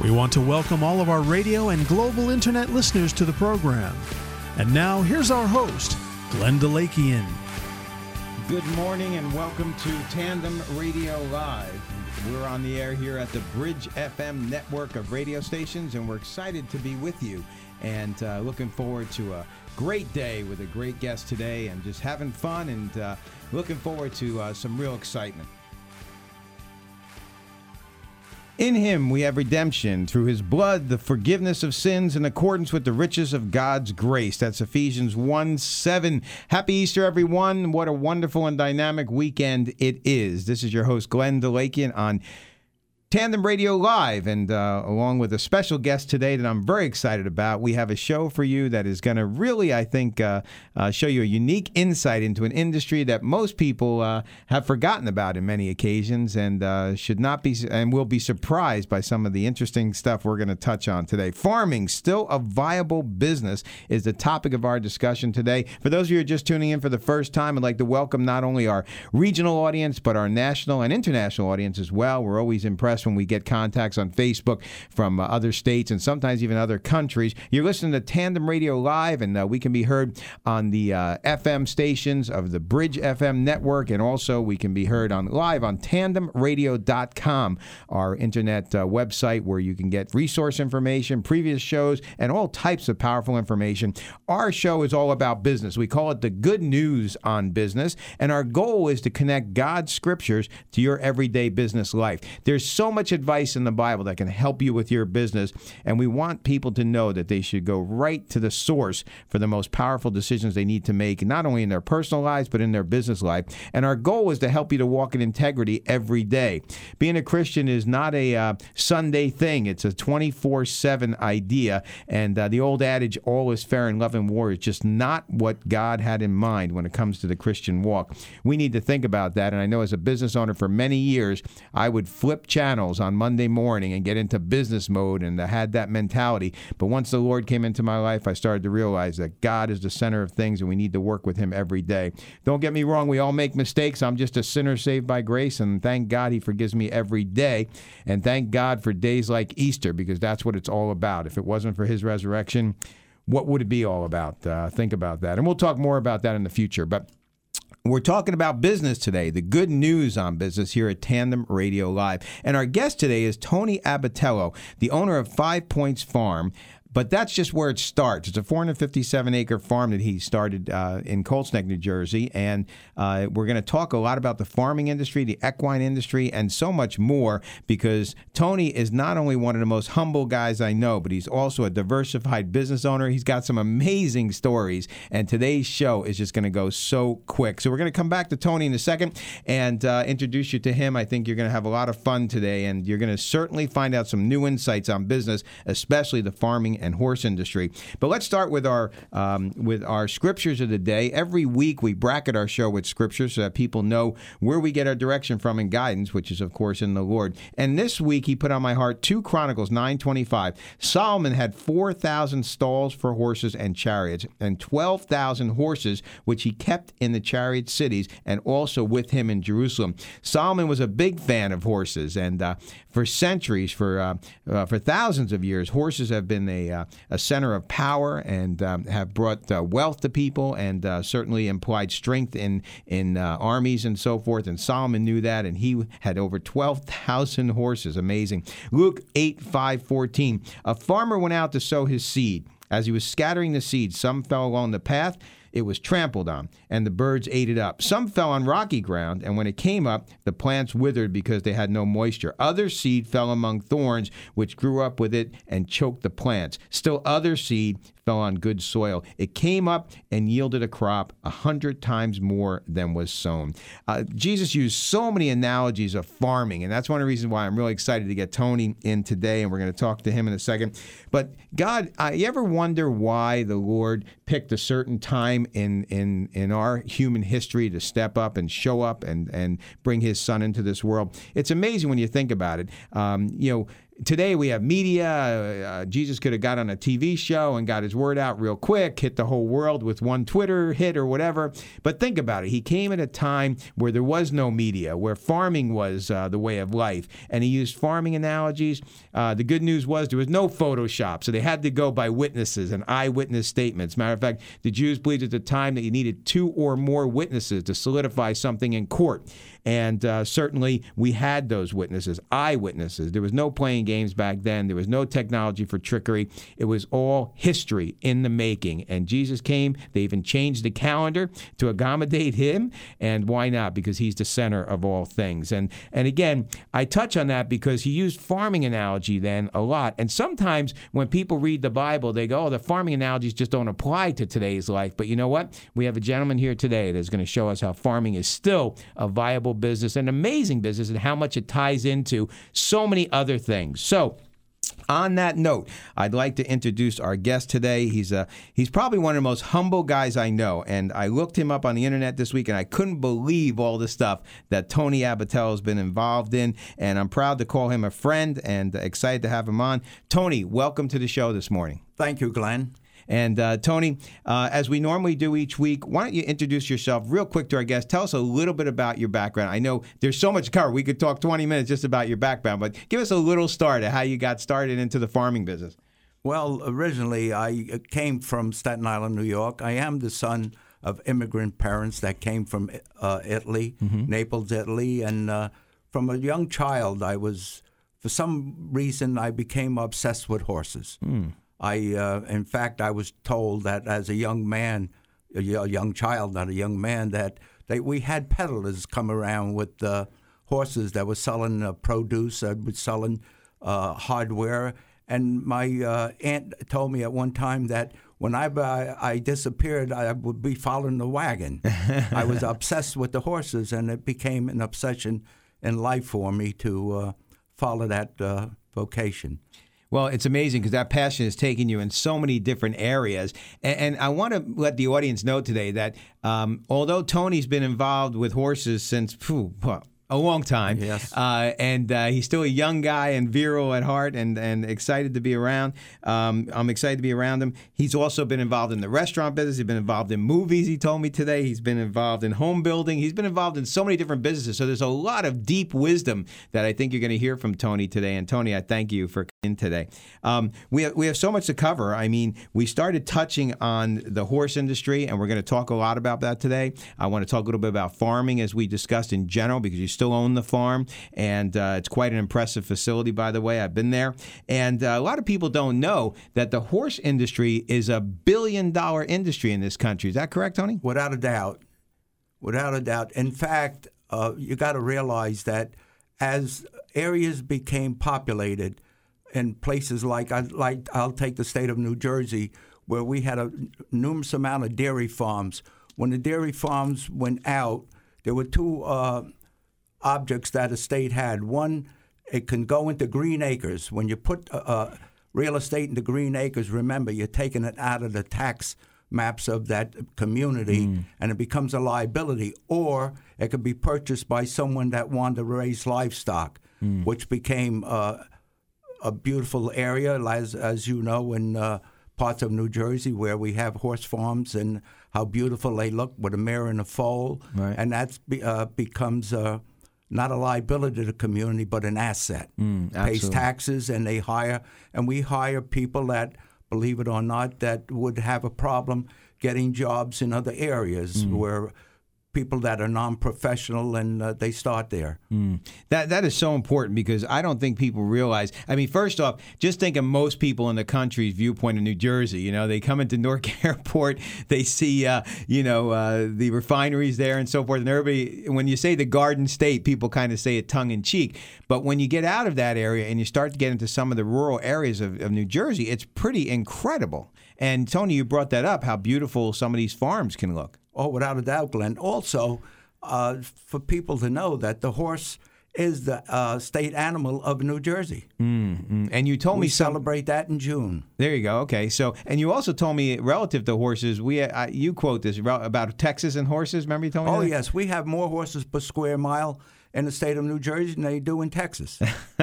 We want to welcome all of our radio and global internet listeners to the program. And now, here's our host, Glenn Delakian. Good morning and welcome to Tandem Radio Live. We're on the air here at the Bridge FM network of radio stations, and we're excited to be with you and uh, looking forward to a great day with a great guest today and just having fun and uh, looking forward to uh, some real excitement. In him we have redemption through his blood, the forgiveness of sins in accordance with the riches of God's grace. That's Ephesians 1 7. Happy Easter, everyone. What a wonderful and dynamic weekend it is. This is your host, Glenn Delakian, on Tandem Radio Live, and uh, along with a special guest today that I'm very excited about, we have a show for you that is going to really, I think, uh, uh, show you a unique insight into an industry that most people uh, have forgotten about in many occasions, and uh, should not be, and will be surprised by some of the interesting stuff we're going to touch on today. Farming still a viable business is the topic of our discussion today. For those of you who are just tuning in for the first time, I'd like to welcome not only our regional audience but our national and international audience as well. We're always impressed when we get contacts on Facebook from uh, other states and sometimes even other countries. You're listening to Tandem Radio Live, and uh, we can be heard on the uh, FM stations of the Bridge FM network, and also we can be heard on live on tandemradio.com, our internet uh, website where you can get resource information, previous shows, and all types of powerful information. Our show is all about business. We call it the good news on business, and our goal is to connect God's scriptures to your everyday business life. There's so much advice in the Bible that can help you with your business, and we want people to know that they should go right to the source for the most powerful decisions they need to make, not only in their personal lives, but in their business life. And our goal is to help you to walk in integrity every day. Being a Christian is not a uh, Sunday thing, it's a 24 7 idea. And uh, the old adage, all is fair in love and war, is just not what God had in mind when it comes to the Christian walk. We need to think about that. And I know as a business owner for many years, I would flip channels on Monday morning and get into business mode, and I had that mentality. But once the Lord came into my life, I started to realize that God is the center of things, and we need to work with Him every day. Don't get me wrong, we all make mistakes. I'm just a sinner saved by grace, and thank God He forgives me every day. And thank God for days like Easter, because that's what it's all about. If it wasn't for His resurrection, what would it be all about? Uh, think about that. And we'll talk more about that in the future. But we're talking about business today, the good news on business here at Tandem Radio Live. And our guest today is Tony Abbatiello, the owner of Five Points Farm. But that's just where it starts. It's a 457 acre farm that he started uh, in Colts Neck, New Jersey. And uh, we're going to talk a lot about the farming industry, the equine industry, and so much more because Tony is not only one of the most humble guys I know, but he's also a diversified business owner. He's got some amazing stories. And today's show is just going to go so quick. So we're going to come back to Tony in a second and uh, introduce you to him. I think you're going to have a lot of fun today, and you're going to certainly find out some new insights on business, especially the farming and horse industry. But let's start with our um, with our scriptures of the day. Every week we bracket our show with scriptures so that people know where we get our direction from and guidance, which is of course in the Lord. And this week he put on my heart two Chronicles nine twenty five. Solomon had four thousand stalls for horses and chariots, and twelve thousand horses which he kept in the chariot cities and also with him in Jerusalem. Solomon was a big fan of horses, and uh, for centuries, for uh, uh, for thousands of years, horses have been a a, uh, a center of power and um, have brought uh, wealth to people and uh, certainly implied strength in in uh, armies and so forth. And Solomon knew that, and he had over twelve thousand horses. Amazing. Luke eight five fourteen. A farmer went out to sow his seed. As he was scattering the seed, some fell along the path it was trampled on, and the birds ate it up. Some fell on rocky ground, and when it came up, the plants withered because they had no moisture. Other seed fell among thorns, which grew up with it and choked the plants. Still other seed fell on good soil. It came up and yielded a crop a hundred times more than was sown. Uh, Jesus used so many analogies of farming, and that's one of the reasons why I'm really excited to get Tony in today, and we're going to talk to him in a second. But God, uh, you ever wonder why the Lord picked a certain time in in in our human history to step up and show up and and bring His Son into this world? It's amazing when you think about it. Um, you know today we have media. Uh, Jesus could have got on a TV show and got his word out real quick, hit the whole world with one Twitter hit or whatever. But think about it. He came at a time where there was no media, where farming was uh, the way of life. And he used farming analogies. Uh, the good news was there was no Photoshop, so they had to go by witnesses and eyewitness statements. Matter of fact, the Jews believed at the time that you needed two or more witnesses to solidify something in court. And uh, certainly we had those witnesses, eyewitnesses. There was no playing games back then, there was no technology for trickery. It was all history in the making. And Jesus came, they even changed the calendar to accommodate him. And why not? Because he's the center of all things. And, and again, I touch on that because he used farming analogy then a lot. And sometimes when people read the Bible, they go, oh, the farming analogies just don't apply to today's life. But you know what? We have a gentleman here today that's going to show us how farming is still a viable business, an amazing business, and how much it ties into so many other things. So, on that note, I'd like to introduce our guest today. He's a he's probably one of the most humble guys I know, and I looked him up on the internet this week, and I couldn't believe all the stuff that Tony Abbatiello has been involved in, and I'm proud to call him a friend and excited to have him on. Tony, welcome to the show this morning. Thank you, Glenn. And uh, Tony, uh, as we normally do each week, why don't you introduce yourself real quick to our guests? Tell us a little bit about your background. I know there's so much to cover. We could talk 20 minutes just about your background, but give us a little start of how you got started into the farming business. Well, originally I came from Staten Island, New York. I am the son of immigrant parents that came from uh, Italy, mm-hmm. Naples, Italy, and uh, from a young child, I was, for some reason, I became obsessed with horses. Mm. I, uh, in fact, I was told that as a young man, a young child, not a young man, that they, we had peddlers come around with uh, horses that were selling uh, produce, uh, were selling uh, hardware. And my uh, aunt told me at one time that when I, I disappeared, I would be following the wagon. I was obsessed with the horses, and it became an obsession in life for me to uh, follow that vocation. Well, it's amazing because that passion has taken you in so many different areas. And, and I want to let the audience know today that um, although Tony's been involved with horses since, phew, a long time. Yes. Uh, and uh, he's still a young guy and virile at heart and, and excited to be around. Um, I'm excited to be around him. He's also been involved in the restaurant business. He's been involved in movies, he told me today. He's been involved in home building. He's been involved in so many different businesses. So there's a lot of deep wisdom that I think you're going to hear from Tony today. And Tony, I thank you for coming today. Um, we, have, we have so much to cover. I mean, we started touching on the horse industry, and we're going to talk a lot about that today. I want to talk a little bit about farming as we discussed in general because you still own the farm, and uh, it's quite an impressive facility, by the way. I've been there, and uh, a lot of people don't know that the horse industry is a billion-dollar industry in this country. Is that correct, Tony? Without a doubt, without a doubt. In fact, uh, you got to realize that as areas became populated in places like I like I'll take the state of New Jersey where we had a numerous amount of dairy farms. When the dairy farms went out, there were two uh, objects that a state had. One, it can go into green acres. When you put uh, uh, real estate into green acres, remember you're taking it out of the tax maps of that community mm. and it becomes a liability. Or it could be purchased by someone that wanted to raise livestock, mm. which became uh, a beautiful area, as, as you know, in uh, parts of New Jersey where we have horse farms and how beautiful they look with a mare and a foal. Right. And that uh, becomes uh, not a liability to the community, but an asset. Mm, pays taxes, and they hire, and we hire people that believe it or not, that would have a problem getting jobs in other areas where people that are non-professional and uh, they start there. That that is so important because I don't think people realize. I mean, first off, just think of most people in the country's viewpoint of New Jersey. You know, they come into Newark Airport, they see, uh, you know, uh, the refineries there and so forth, and everybody. When you say the Garden State, people kind of say it tongue in cheek. But when you get out of that area and you start to get into some of the rural areas of, of New Jersey, it's pretty incredible. And Tony, you brought that up, how beautiful some of these farms can look. Oh, without a doubt, Glenn. Also, uh, for people to know that the horse is the uh, state animal of New Jersey. Mm, And you told We me some. celebrate that in June. There you go. Okay. So, and you also told me relative to horses, we I, you quote this about Texas and horses. Remember you told me? Oh, that? yes, we have more horses per square mile in the state of New Jersey than they do in Texas.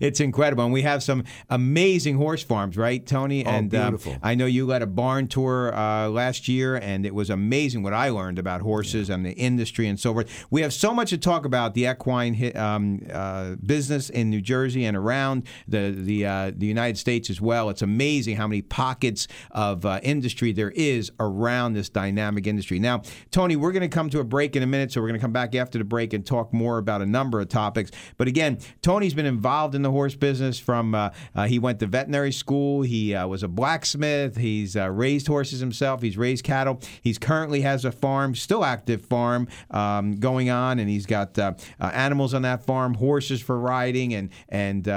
it's incredible, and we have some amazing horse farms, right, Tony? Oh, and um, beautiful. I know you led a barn tour uh, last year, and it was amazing what I learned about horses and the industry and so forth. We have so much to talk about the equine um, uh, business in New Jersey and around the the uh, the United States as well. It's amazing how many pockets of uh, industry there is around this dynamic industry. Now, Tony, we're going to come to a break in a minute, so we're going to come back after the break and talk more about a number of topics. But again, Tony's been involved in the horse business from uh, uh, he went to veterinary school. He uh, was a blacksmith. He's uh, raised horses himself. He's raised cattle. He's currently has a farm, still active farm um, going on, and he's got uh, animals on that farm, horses for riding, and and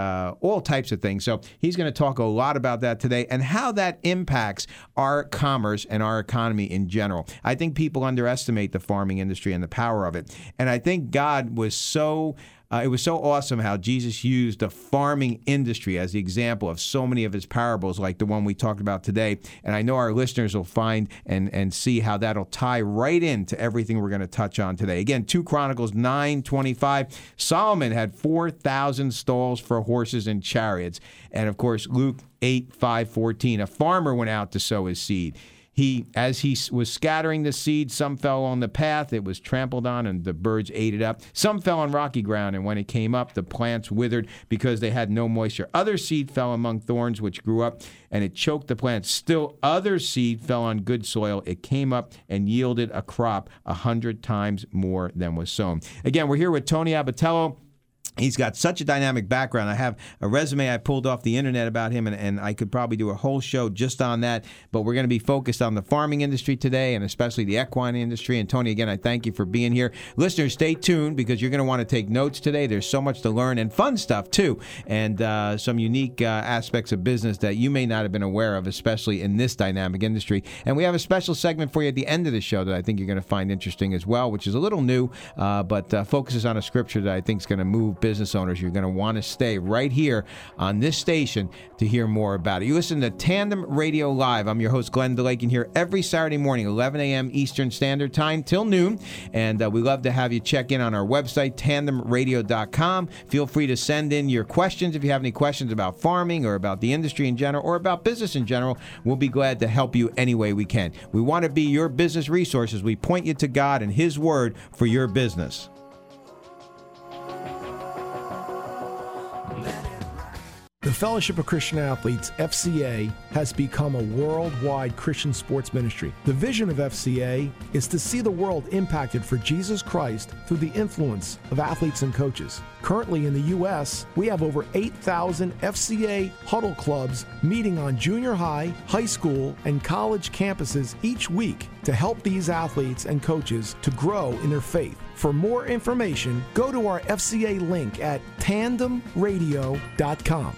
all types of things. So he's going to talk a lot about that today and how that impacts our commerce and our economy in general. I think people underestimate the farming industry and the power of it, and I think God so. Uh, it was so awesome how Jesus used the farming industry as the example of so many of his parables, like the one we talked about today. And I know our listeners will find and, and see how that'll tie right into everything we're going to touch on today. Again, 2 Chronicles 9 25. Solomon had 4,000 stalls for horses and chariots. And of course, Luke 8 5 14. A farmer went out to sow his seed. He, as he was scattering the seed, some fell on the path. It was trampled on, and the birds ate it up. Some fell on rocky ground, and when it came up, the plants withered because they had no moisture. Other seed fell among thorns, which grew up, and it choked the plants. Still, other seed fell on good soil. It came up and yielded a crop a hundred times more than was sown. Again, we're here with Tony Abbatiello. He's got such a dynamic background. I have a resume I pulled off the internet about him, and, and I could probably do a whole show just on that. But we're going to be focused on the farming industry today, and especially the equine industry. And Tony, again, I thank you for being here. Listeners, stay tuned because you're going to want to take notes today. There's so much to learn and fun stuff too, and uh, some unique uh, aspects of business that you may not have been aware of, especially in this dynamic industry. And we have a special segment for you at the end of the show that I think you're going to find interesting as well, which is a little new, uh, but uh, focuses on a scripture that I think is going to move business owners. You're going to want to stay right here on this station to hear more about it. You listen to Tandem Radio Live. I'm your host, Glenn DeLaken, here every Saturday morning, 11 a.m. Eastern Standard Time till noon. And uh, we love to have you check in on our website, tandemradio.com. Feel free to send in your questions if you have any questions about farming or about the industry in general or about business in general. We'll be glad to help you any way we can. We want to be your business resources. We point you to God and His Word for your business. The Fellowship of Christian Athletes, FCA, has become a worldwide Christian sports ministry. The vision of FCA is to see the world impacted for Jesus Christ through the influence of athletes and coaches. Currently in the U.S., we have over 8,000 FCA huddle clubs meeting on junior high, high school, and college campuses each week to help these athletes and coaches to grow in their faith. For more information, go to our FCA link at tandemradio.com.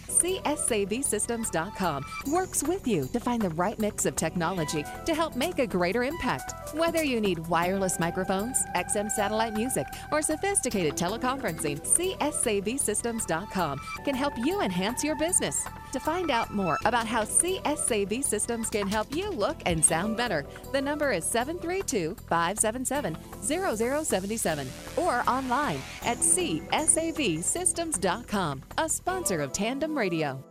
CSAVSystems.com works with you to find the right mix of technology to help make a greater impact. Whether you need wireless microphones, XM satellite music, or sophisticated teleconferencing, CSAVSystems.com can help you enhance your business. To find out more about how CSAV systems can help you look and sound better, the number is 732 577 0077 or online at csavsystems.com, a sponsor of Tandem Radio.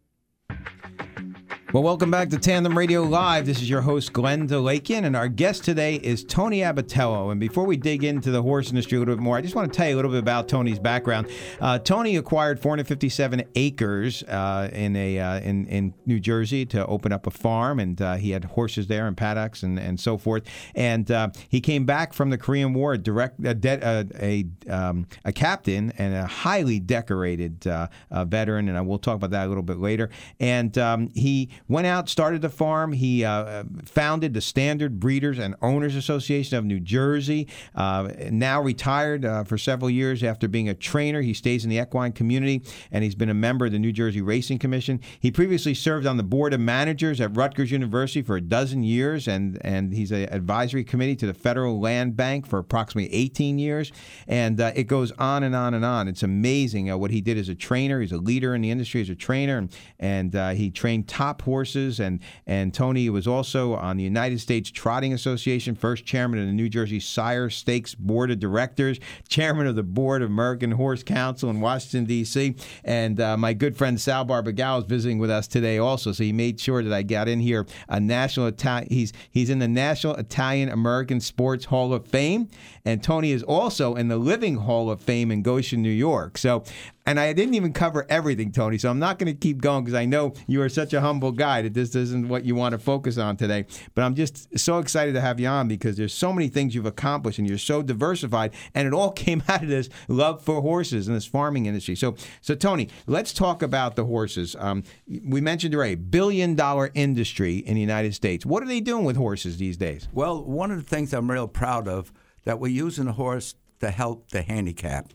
Well, welcome back to Tandem Radio Live. This is your host, Glenn DeLakian, and our guest today is Tony Abbatiello. And before we dig into the horse industry a little bit more, I just want to tell you a little bit about Tony's background. Uh, Tony acquired 457 acres uh, in a uh, in in New Jersey to open up a farm, and uh, he had horses there and paddocks and, and so forth. And uh, he came back from the Korean War, direct a de- a um, a captain and a highly decorated uh, veteran, and we'll talk about that a little bit later. And um, he went out, started the farm. He uh, founded the Standardbred Breeders and Owners Association of New Jersey. Uh, now retired uh, for several years after being a trainer. He stays in the equine community and he's been a member of the New Jersey Racing Commission. He previously served on the board of managers at Rutgers University for a dozen years, and and he's an advisory committee to the Federal Land Bank for approximately 18 years. And uh, it goes on and on and on. It's amazing uh, what he did as a trainer. He's a leader in the industry as a trainer, and, and uh, he trained top horses. And, and Tony was also on the United States Trotting Association, first chairman of the New Jersey Sire Stakes Board of Directors, chairman of the board of American Horse Council in Washington, D.C. And uh, my good friend Sal Barbagallo is visiting with us today also. So he made sure that I got in here a national Italian. He's, he's in the National Italian American Sports Hall of Fame. And Tony is also in the Living Hall of Fame in Goshen, New York. So and I didn't even cover everything, Tony. So I'm not going to keep going because I know you are such a humble guy that this isn't what you want to focus on today. But I'm just so excited to have you on because there's so many things you've accomplished and you're so diversified, and it all came out of this love for horses and this farming industry. So, so Tony, let's talk about the horses. Um, we mentioned already billion dollar industry in the United States. What are they doing with horses these days? Well, one of the things I'm real proud of that we're using a horse to help the handicap.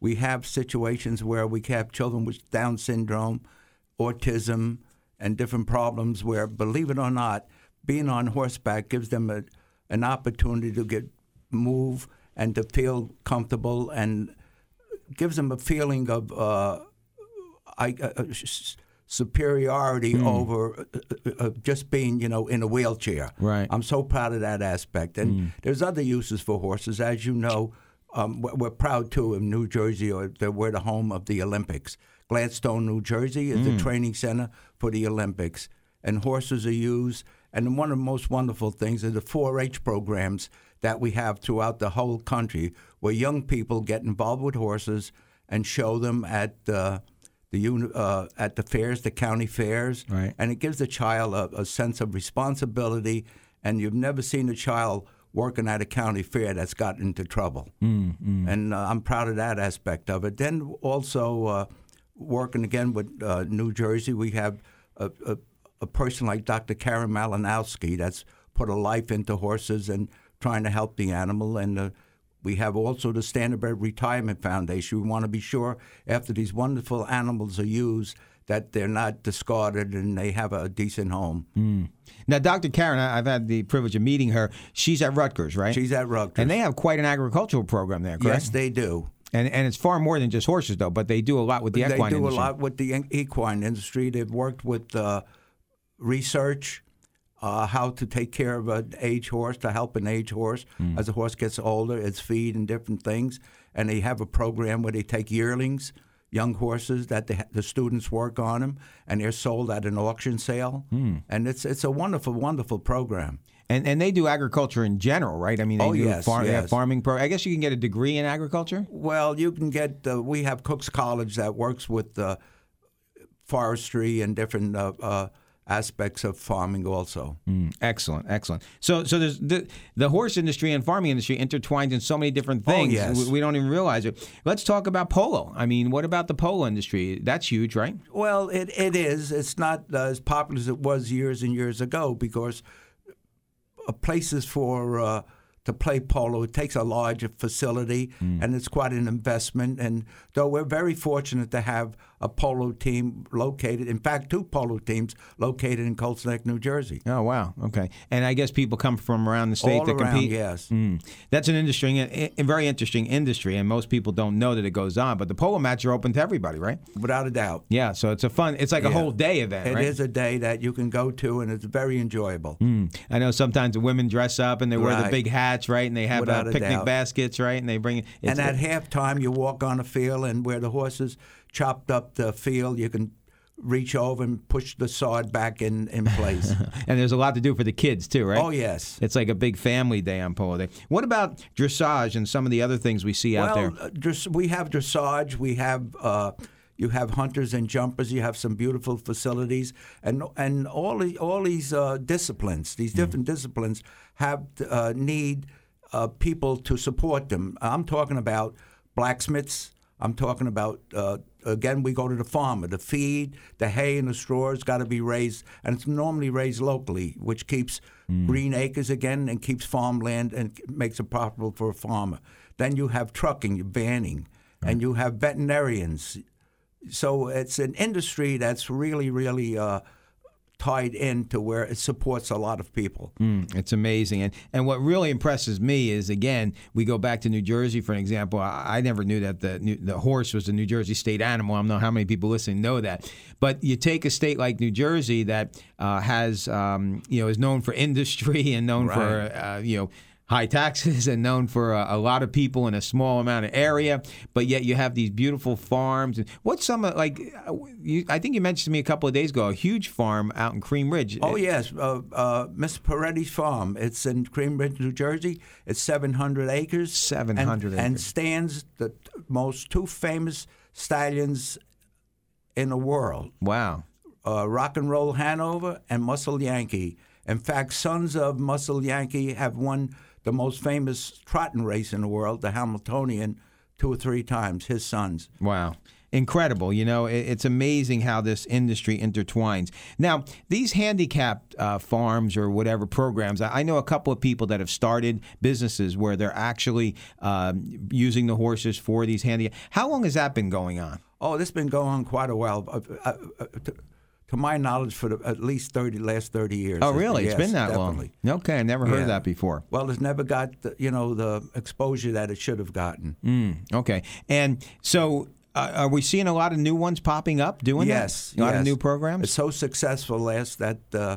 We have situations where we have children with Down syndrome, autism, and different problems where, believe it or not, being on horseback gives them a, an opportunity to get move and to feel comfortable and gives them a feeling of uh, I, uh, superiority mm. over uh, uh, just being, you know, in a wheelchair. Right. I'm so proud of that aspect. And mm. there's other uses for horses, as you know. Um, we're proud too in New Jersey, or that we're the home of the Olympics. Gladstone, New Jersey, is mm. the training center for the Olympics, and horses are used. And one of the most wonderful things are the 4-H programs that we have throughout the whole country, where young people get involved with horses and show them at uh, the uh, at the fairs, the county fairs, right. and it gives the child a, a sense of responsibility. And you've never seen a child working at a county fair that's gotten into trouble. Mm, mm. And uh, I'm proud of that aspect of it. Then also uh, working again with uh, New Jersey, we have a, a, a, person like Dr. Karyn Malinowski that's put a life into horses and trying to help the animal. And uh, we have also the Standardbred Retirement Foundation. We want to be sure after these wonderful animals are used that they're not discarded and they have a decent home. Mm. Now, Dr. Karyn, I've had the privilege of meeting her. She's at Rutgers, right? She's at Rutgers. And they have quite an agricultural program there, correct? Yes, they do. And, and it's far more than just horses, though, but they do a lot with the they equine industry. They do a lot with the equine industry. They've worked with uh, research, uh, how to take care of an aged horse, to help an aged horse mm. as a horse gets older, its feed and different things. And they have a program where they take yearlings – young horses that the, the students work on them, and they're sold at an auction sale. Mm. And it's it's a wonderful, wonderful program. And and they do agriculture in general, right? I mean, they oh, do yes, far, yes. farming pro. I guess you can get a degree in agriculture. Well, you can get. Uh, we have Cook's College that works with uh, forestry and different uh, uh aspects of farming also. Mm, excellent, excellent. So, so there's the the horse industry and farming industry intertwined in so many different Oh, things. yes. we, we don't even realize it. Let's talk about polo. I mean, what about the polo industry? That's huge, right? Well, it, it is. It's not as popular as it was years and years ago because uh, places for uh, to play polo it takes a larger facility and it's quite an investment. And though we're very fortunate to have a polo team located, in fact, two polo teams located in Colts Neck, New Jersey. Oh wow, okay. And I guess people come from around the state All to around, compete. yes. Mm. That's an interesting, a, a very interesting industry, and most people don't know that it goes on. But the polo match are open to everybody, right? Without a doubt. Yeah, so it's a fun. It's like a whole day event, It is right? a day that you can go to, and it's very enjoyable. Mm. I know sometimes the women dress up and they wear the big hats, right? And they have uh, picnic doubt. baskets, right? And they bring it. And at halftime, you walk on the field, and where the horses chopped up the field, you can reach over and push the sod back in, in place. and there's a lot to do for the kids too, right? Oh, yes. It's like a big family day on polo day. What about dressage and some of the other things we see out there? uh, dress, we have dressage. We have uh, you have hunters and jumpers. You have some beautiful facilities, and and all the, all these uh, disciplines, these different disciplines, have uh, need uh, people to support them. I'm talking about blacksmiths. I'm talking about. Again, we go to the farmer. The feed, the hay, and the straw has got to be raised, and it's normally raised locally, which keeps green acres again and keeps farmland and makes it profitable for a farmer. Then you have trucking, you're banning, and you have veterinarians. So it's an industry that's really, really uh, tied in to where it supports a lot of people. Mm, it's amazing, and and what really impresses me is again we go back to New Jersey for an example. I, I never knew that the New- the horse was a New Jersey state animal. I don't know how many people listening know that, but you take a state like New Jersey that uh, has um, you know is known for industry and known for uh, you know. High taxes and known for a, a lot of people in a small amount of area, but yet you have these beautiful farms. And what's some of like? uh, You, I think you mentioned to me a couple of days ago a huge farm out in Cream Ridge. Oh yes, uh, uh, Miss Perretti's farm. It's in Cream Ridge, New Jersey. It's 700 acres. 700 and, and stands the most two famous stallions in the world: Wow. uh, Rock and Roll Hanover and Muscle Yankee. In fact, sons of Muscle Yankee have won the most famous trotting race in the world, the Hambletonian, two or three times. His sons. Wow. Incredible. You know, it's amazing how this industry intertwines. Now, these handicapped uh, farms or whatever programs, I know a couple of people that have started businesses where they're actually um, using the horses for these handicapped. How long has that been going on? Oh, this has been going on quite a while. Uh, uh, uh, to, my knowledge, for the, at least thirty last thirty years. Oh, really? Yes, it's been that definitely. long. Okay, I never heard Yeah. of that before. Well, it's never got the, you know the exposure that it should have gotten. Mm, okay. And so uh, are we seeing a lot of new ones popping up doing this? yes, that? A lot of new programs? It's so successful, last that uh,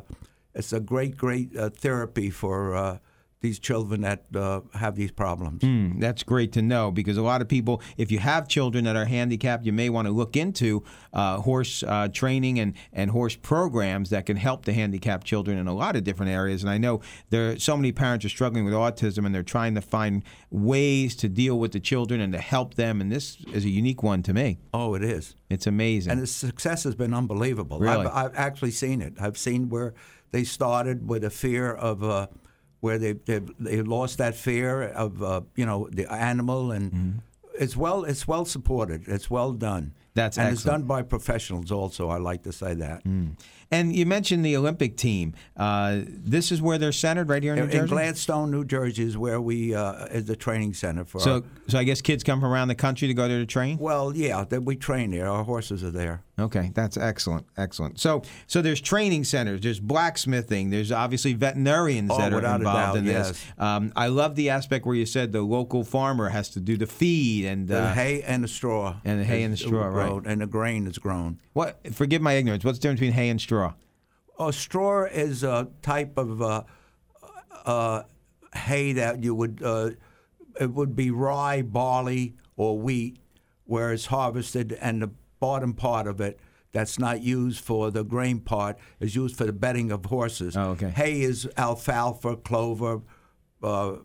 it's a great, great uh, therapy for uh, these children that uh, have these problems. Mm, that's great to know because a lot of people, if you have children that are handicapped, you may want to look into uh, horse uh, training and, and horse programs that can help the handicapped children in a lot of different areas. And I know there are so many parents are struggling with autism and they're trying to find ways to deal with the children and to help them. And this is a unique one to me. Oh, it is. It's amazing. And the success has been unbelievable. Really? I've, I've actually seen it. I've seen where they started with a fear of uh, where they they they lost that fear of uh, you know the animal, and Mm-hmm. it's well it's well supported. It's well done. That's and it's done by professionals. Also, I like to say that. and you mentioned the Olympic team. Uh, this is where they're centered right here in New In, in Gladstone, New Jersey, is where we uh, is the training center for. so, our, so I guess kids come from around the country to go there to train? well, yeah, that we train there. Our horses are there. Okay, that's excellent, excellent. So, so there's training centers, there's blacksmithing, there's obviously veterinarians Oh, that are involved doubt, in this. yes. Um, I love the aspect where you said the local farmer has to do the feed and The uh, hay and the straw. and the hay and the straw, right. And the grain is grown. what? Forgive my ignorance. What's the difference between hay and straw? Oh, straw is a type of uh, uh, hay that you would uh, it would be rye, barley, or wheat, where it's harvested, and the bottom part of it that's not used for the grain part is used for the bedding of horses. Oh, okay. Hay is alfalfa, clover. Uh,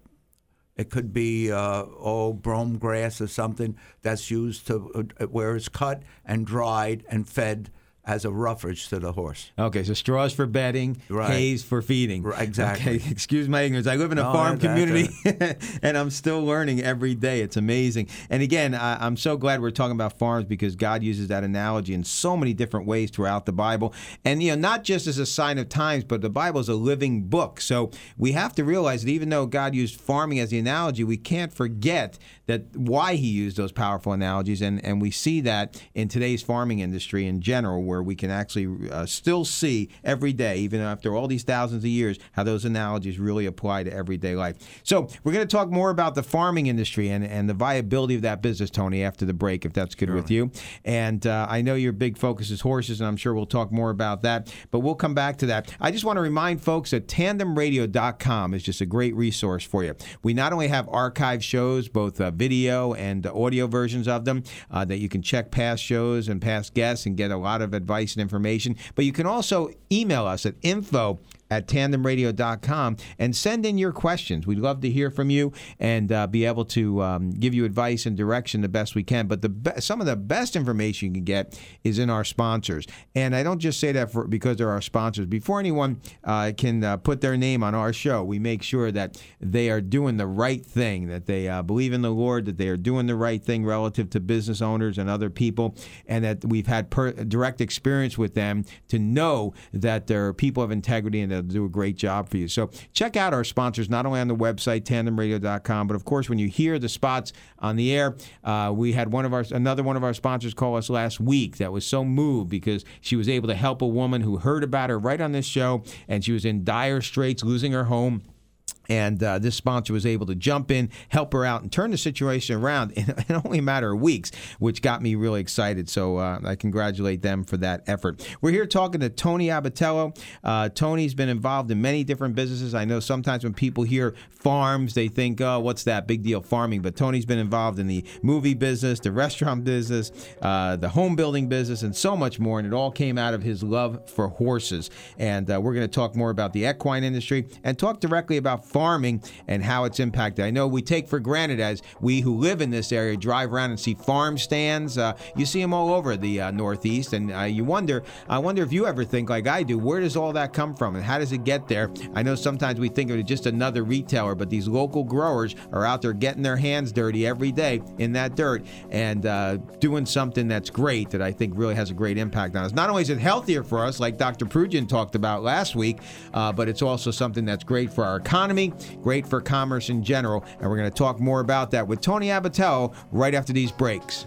it could be uh, oh brome grass or something that's used to uh, where it's cut and dried and fed as a roughage to the horse. Okay, so straws for bedding, Right. hays for feeding. Right, exactly. Okay, excuse my ignorance. I live in a No, farm that- community, and I'm still learning every day. It's amazing. And again, I, I'm so glad we're talking about farms because God uses that analogy in so many different ways throughout the Bible. And you know, not just as a sign of times, but the Bible is a living book. So we have to realize that even though God used farming as the analogy, we can't forget that why He used those powerful analogies. And and we see that in today's farming industry in general, where we can actually uh, still see every day, even after all these thousands of years, how those analogies really apply to everyday life. So we're going to talk more about the farming industry and, and the viability of that business, Tony, after the break, if that's good with you. And uh, I know your big focus is horses, and I'm sure we'll talk more about that, but we'll come back to that. I just want to remind folks that tandemradio.com is just a great resource for you. We not only have archive shows, both uh, video and audio versions of them, uh, that you can check past shows and past guests and get a lot of advice and information, but you can also email us at info at tandemradio.com and send in your questions. We'd love to hear from you and uh, be able to um, give you advice and direction the best we can. But the be- some of the best information you can get is in our sponsors. And I don't just say that for, because they're our sponsors. Before anyone uh, can uh, put their name on our show, we make sure that they are doing the right thing, that they uh, believe in the Lord, that they are doing the right thing relative to business owners and other people, and that we've had per- direct experience with them to know that they're people of integrity and they'll do a great job for you. So check out our sponsors not only on the website tandemradio.com, but of course when you hear the spots on the air, uh, we had one of our another one of our sponsors call us last week that was so moved because she was able to help a woman who heard about her right on this show and she was in dire straits, losing her home. And uh, this sponsor was able to jump in, help her out, and turn the situation around in, in only a matter of weeks, which got me really excited. So uh, I congratulate them for that effort. We're here talking to Tony Abbatiello. Uh, Tony's been involved in many different businesses. I know sometimes when people hear farms, they think, oh, what's that big deal farming? But Tony's been involved in the movie business, the restaurant business, uh, the home building business, and so much more. And it all came out of his love for horses. And uh, we're going to talk more about the equine industry and talk directly about farming and how it's impacted. I know we take for granted as we who live in this area drive around and see farm stands. Uh, you see them all over the uh, Northeast, and uh, you wonder. I wonder if you ever think like I do. Where does all that come from, and how does it get there? I know sometimes we think of it just another retailer, but these local growers are out there getting their hands dirty every day in that dirt and uh, doing something that's great. That I think really has a great impact on us. Not only is it healthier for us, like Dr. Prujan talked about last week, uh, but it's also something that's great for our economy, great for commerce in general. And we're going to talk more about that with Tony Abbatiello right after these breaks.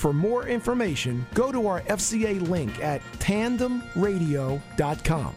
For more information, go to our FCA link at tandemradio.com.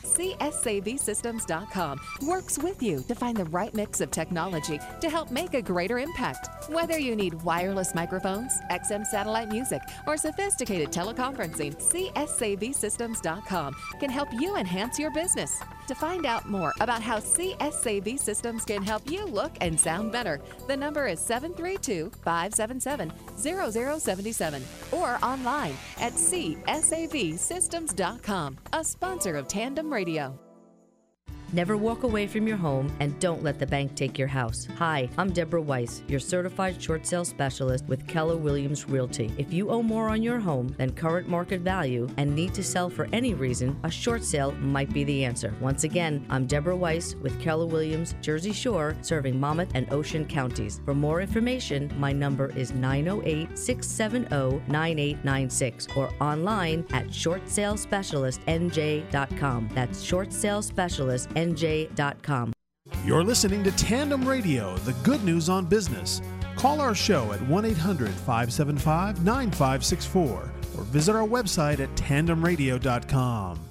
CSAVSystems.com works with you to find the right mix of technology to help make a greater impact. Whether you need wireless microphones, XM satellite music, or sophisticated teleconferencing, CSAVSystems.com can help you enhance your business. To find out more about how CSAV systems can help you look and sound better, the number is 732 577 0077 or online at csavsystems.com, a sponsor of Tandem Radio. Never walk away from your home and don't let the bank take your house. Hi, I'm Deborah Weiss, your certified short sale specialist with Keller Williams Realty. If you owe more on your home than current market value and need to sell for any reason, a short sale might be the answer. Once again, I'm Deborah Weiss with Keller Williams Jersey Shore, serving Monmouth and Ocean counties. For more information, my number is 908 670 9896 or online at shortsalespecialistnj.com. That's shortsalespecialistnj.com. You're listening to Tandem Radio, the good news on business. Call our show at 1 800 575 9564 or visit our website at tandemradio.com.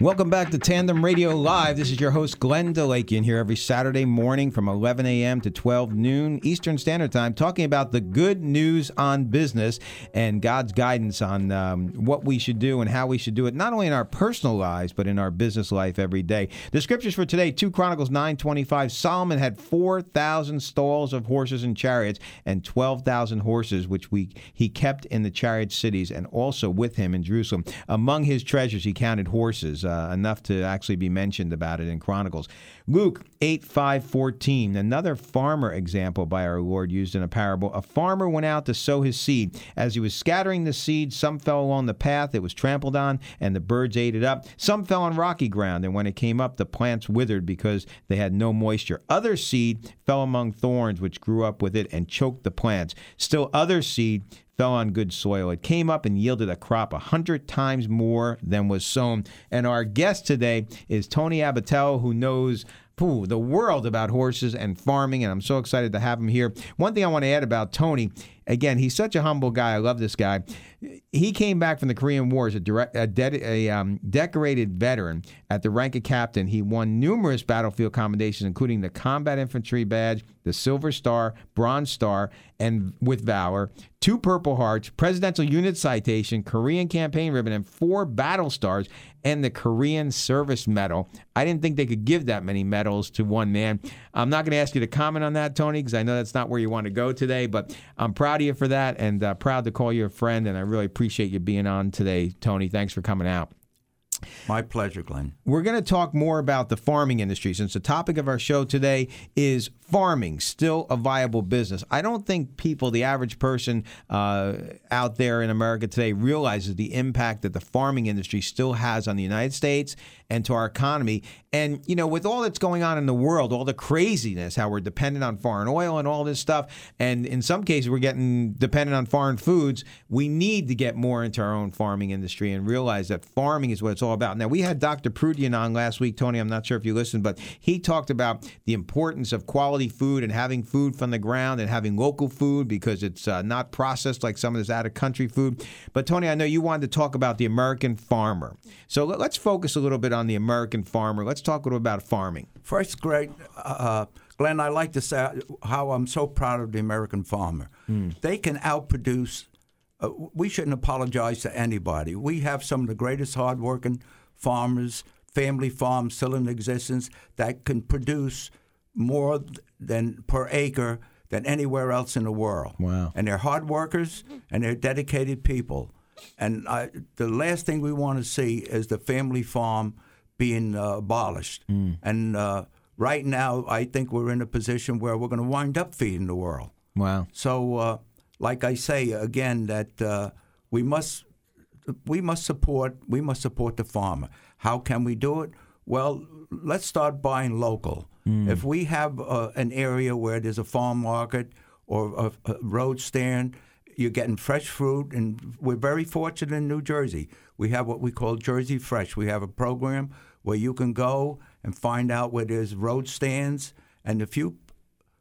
Welcome back to Tandem Radio Live. This is your host, Glenn DeLakian, here every Saturday morning from 11 a.m. to 12 noon Eastern Standard Time, talking about the good news on business and God's guidance on um, what we should do and how we should do it, not only in our personal lives, but in our business life every day. The scriptures for today, 2 Chronicles 9.25, Solomon had 4,000 stalls of horses and chariots and 12,000 horses, which we he kept in the chariot cities and also with him in Jerusalem. Among his treasures, he counted horses uh, enough to actually be mentioned about it in Chronicles. Luke 8 5 14, another farmer example by our Lord used in a parable. A farmer went out to sow his seed. As he was scattering the seed, some fell along the path, it was trampled on, and the birds ate it up. Some fell on rocky ground, and when it came up, the plants withered because they had no moisture. Other seed fell among thorns, which grew up with it and choked the plants. Still, other seed fell on good soil. It came up and yielded a crop a hundred times more than was sown. And our guest today is Tony Abbatiello, who knows ooh, the world about horses and farming, and I'm so excited to have him here. One thing I want to add about Tony, again, he's such a humble guy. I love this guy. He came back from the Korean War as a, direct, a, de- a um, decorated veteran at the rank of captain. He won numerous battlefield commendations, including the Combat Infantry Badge, the Silver Star, Bronze Star, and with Valor, two Purple Hearts, Presidential Unit Citation, Korean Campaign Ribbon, and four Battle Stars, and the Korean Service Medal. I didn't think they could give that many medals to one man. I'm not going to ask you to comment on that, Tony, because I know that's not where you want to go today, but I'm proud of you for that and uh, proud to call you a friend, and I really appreciate you being on today, Tony. Thanks for coming out. My pleasure, Glenn. We're going to talk more about the farming industry since the topic of our show today is farming, still a viable business. I don't think people, the average person uh, out there in America today, realizes the impact that the farming industry still has on the United States and to our economy. And, you know, with all that's going on in the world, all the craziness, how we're dependent on foreign oil and all this stuff, and in some cases we're getting dependent on foreign foods, we need to get more into our own farming industry and realize that farming is what it's all about. Now, we had Dr. Prudian on last week, Tony. I'm not sure if you listened, but he talked about the importance of quality food and having food from the ground and having local food because it's uh, not processed like some of this out of country food. But, Tony, I know you wanted to talk about the American farmer. So let's focus a little bit on the American farmer. Let's talk a little about farming. First, great. Uh, Glenn, I like to say how I'm so proud of the American farmer. Mm. They can outproduce. Uh, we shouldn't apologize to anybody. We have some of the greatest hardworking farmers, family farms still in existence that can produce more than per acre than anywhere else in the world. Wow! And they're hard workers and they're dedicated people. And I, the last thing we want to see is the family farm being uh, abolished. Mm. And uh, right now, I think we're in a position where we're going to wind up feeding the world. Wow! So, uh, like I say again, that uh, we must we must support we must support the farmer. How can we do it? Well, let's start buying local. Mm. If we have uh, an area where there's a farm market or a, a road stand, you're getting fresh fruit, and we're very fortunate in New Jersey. We have what we call Jersey Fresh. We have a program where you can go and find out where there's road stands, and if you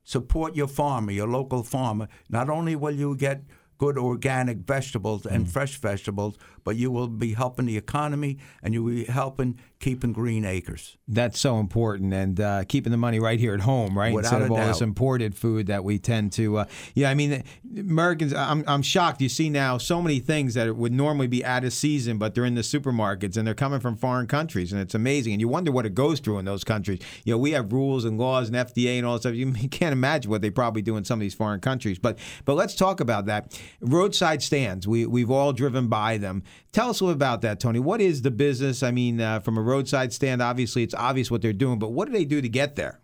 support your farmer, your local farmer, not only will you get good organic vegetables and mm. fresh vegetables, but you will be helping the economy and you will be helping keeping green acres. That's so important, and uh, keeping the money right here at home, right? Without Instead of all this imported food that we tend to. Uh, yeah, I mean, Americans. I'm I'm shocked. You see now so many things that would normally be out of season, but they're in the supermarkets and they're coming from foreign countries, and it's amazing. And you wonder what it goes through in those countries. You know, we have rules and laws and FDA and all that stuff. You can't imagine what they probably do in some of these foreign countries. But but let's talk about that. Roadside stands. We we've all driven by them. Tell us a little about that, Tony. What is the business? I mean, uh, from a roadside stand, obviously it's obvious what they're doing, but what do they do to get there?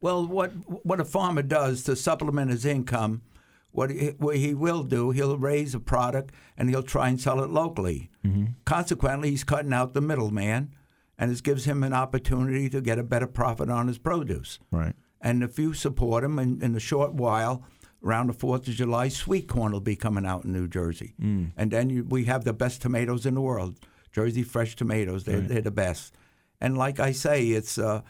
Well, what what a farmer does to supplement his income, what he, what he will do, he'll raise a product and he'll try and sell it locally. Consequently, he's cutting out the middleman, and this gives him an opportunity to get a better profit on his produce. Right. And if you support him, in, in a short while, around the Fourth of July, sweet corn will be coming out in New Jersey, and then you, we have the best tomatoes in the world, Jersey fresh tomatoes. They're, they're the best. And like I say, it's uh,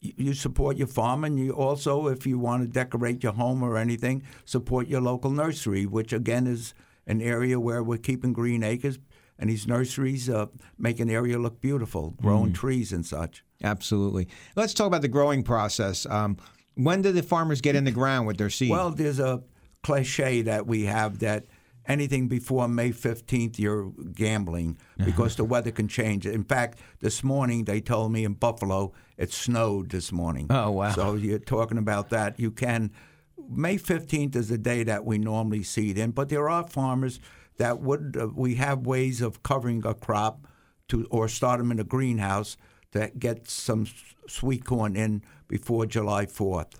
you support your farm, and you also, if you want to decorate your home or anything, support your local nursery, which again is an area where we're keeping green acres, and these nurseries uh, make an area look beautiful, growing trees and such. Absolutely. Let's talk about the growing process. Um, when do the farmers get in the ground with their seed? Well, there's a cliche that we have that anything before May 15th, you're gambling because the weather can change. In fact, this morning they told me in Buffalo it snowed this morning. Oh, wow. So you're talking about that. You can. May 15th is the day that we normally seed in, but there are farmers that would. Uh, we have ways of covering a crop to or start them in a greenhouse to get some s- sweet corn in before July 4th.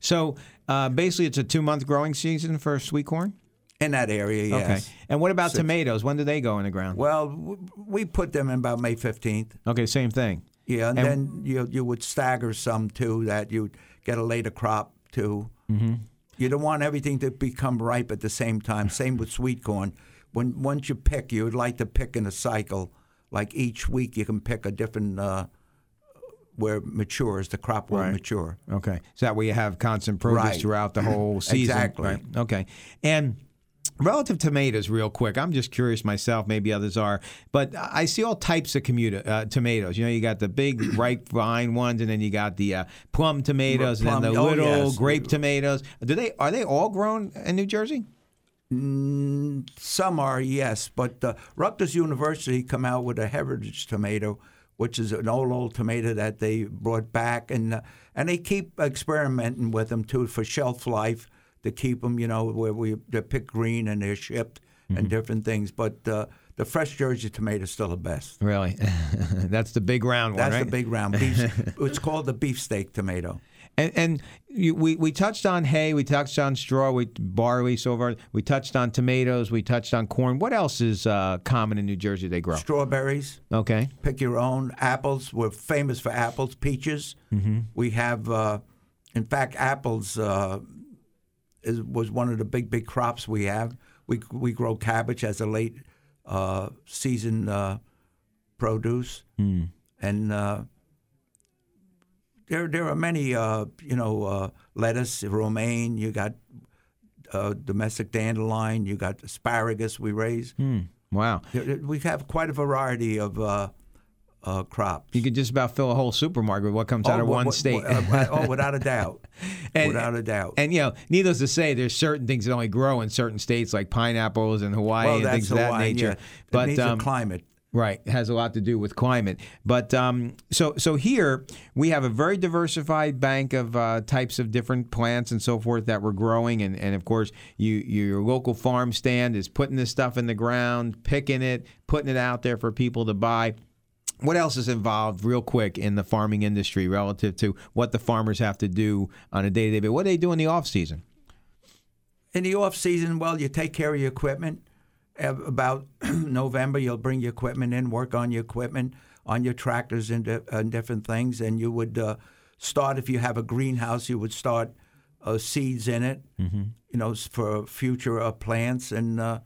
so uh, basically, it's a two month growing season for sweet corn? In that area, yes. Okay. And what about Six- tomatoes? When do they go in the ground? Well, w- we put them in about May 15th. Okay, same thing. Yeah, and, And- then you you would stagger some too that you'd get a later crop too. Mm-hmm. You don't want everything to become ripe at the same time. Same with sweet corn. When once you pick, you would like to pick in a cycle. Like each week, you can pick a different uh, where it matures. The crop will Right. mature. Okay. So that way you have constant produce Right. throughout the whole season. Exactly. Right. Okay. And relative to tomatoes, real quick, I'm just curious myself, maybe others are, but I see all types of commuta- uh, tomatoes. You know, you got the big ripe vine ones, and then you got the uh, plum tomatoes, and then the oh, little yes. grape tomatoes. Do they are they all grown in New Jersey? Mm, some are, yes, but uh, Rutgers University come out with a heritage tomato, which is an old old tomato that they brought back, and uh, and they keep experimenting with them too for shelf life to keep them, you know, where we they pick green and they're shipped and different things. But uh, the fresh Jersey tomato is still the best. Really? That's the big round one, That's right? the big round beef. it's called the beefsteak tomato. And, and you, we, we touched on hay, we touched on straw, we barley, so far. We touched on tomatoes, we touched on corn. What else is uh, common in New Jersey they grow? Strawberries. Okay. pick your own apples. We're famous for apples, peaches. Mm-hmm. We have, uh, in fact, apples uh, is, was one of the big, big crops we have. We we grow cabbage as a late uh, season uh, produce, Hmm. and uh, there there are many, uh, you know, uh, lettuce, romaine. You got uh, domestic dandelion. You got asparagus. We raise. Hmm. Wow. We have quite a variety of uh, uh, crops. You could just about fill a whole supermarket with what comes out of one wi- state. uh, oh, without a doubt. And- without a doubt. And you know, needless to say, there's certain things that only grow in certain states, like pineapples in Hawaii well, and things of that nature. yeah. It But needs um, a climate. Right, it has a lot to do with climate. But um, so so here we have a very diversified bank of uh, types of different plants and so forth that we're growing, and, and of course you your local farm stand is putting this stuff in the ground, picking it, putting it out there for people to buy. What else is involved, real quick, in the farming industry relative to what the farmers have to do on a day to day basis? What do they do in the off season? In the off season, well, you take care of your equipment. About November, you'll bring your equipment in, work on your equipment, on your tractors and, di- and different things. And you would uh, start, if you have a greenhouse, you would start uh, seeds in it, Mm-hmm. you know, for future uh, plants. And uh,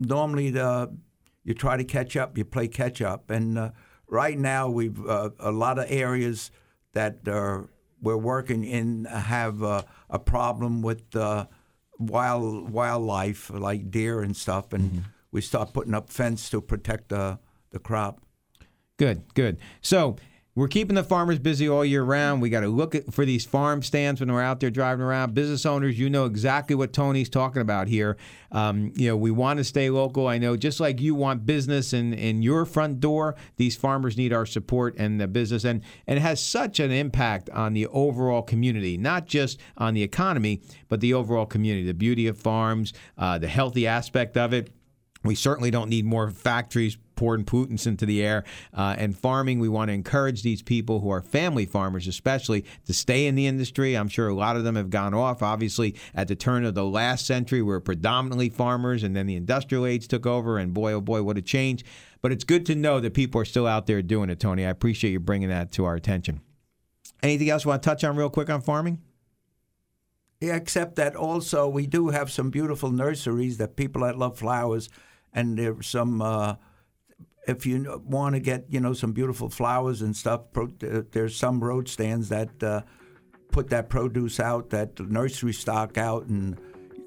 normally the you try to catch up, you play catch up. And uh, right now we've uh, a lot of areas that are, we're working in have uh, a problem with uh, wild wildlife like deer and stuff, and mm-hmm. we start putting up fence to protect the the crop. Good, good. So we're keeping the farmers busy all year round. We got to look at, for these farm stands when we're out there driving around. Business owners, you know exactly what Tony's talking about here. Um, you know, we want to stay local. I know, just like you want business in, in your front door, these farmers need our support and the business, and and it has such an impact on the overall community, not just on the economy, but the overall community. The beauty of farms, uh, the healthy aspect of it. We certainly don't need more factories pouring Putins into the air. Uh, and farming, we want to encourage these people who are family farmers, especially, to stay in the industry. I'm sure a lot of them have gone off. Obviously, at the turn of the last century, we were predominantly farmers, and then the industrial age took over. And boy, oh boy, what a change! But it's good to know that people are still out there doing it, Tony. I appreciate you bringing that to our attention. Anything else you want to touch on real quick on farming? Yeah, except that also we do have some beautiful nurseries that people that love flowers, and there's some. Uh, if you want to get you know some beautiful flowers and stuff, pro- there's some road stands that uh, put that produce out, that nursery stock out, and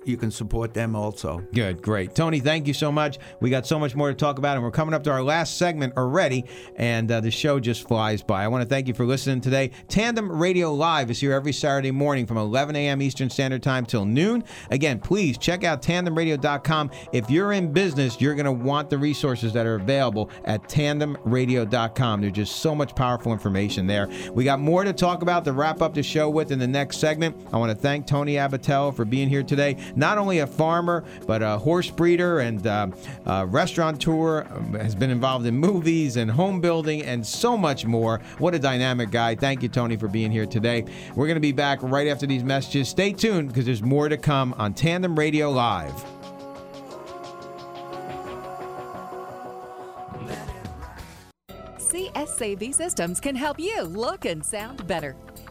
you can support them also. Good, great. Tony, thank you so much. We got so much more to talk about, and we're coming up to our last segment already, and uh, the show just flies by. I want to thank you for listening today. Tandem Radio Live is here every Saturday morning from 11 a.m. Eastern Standard Time till noon. Again, please check out tandemradio.com. If you're in business, you're going to want the resources that are available at tandemradio.com. There's just so much powerful information there. We got more to talk about to wrap up the show with in the next segment. I want to thank Tony Abbatiello for being here today. Not only a farmer, but a horse breeder and uh, restaurateur, um, has been involved in movies and home building and so much more. What a dynamic guy. Thank you, Tony, for being here today. We're going to be back right after these messages. Stay tuned because there's more to come on Tandem Radio Live. CSAV Systems can help you look and sound better.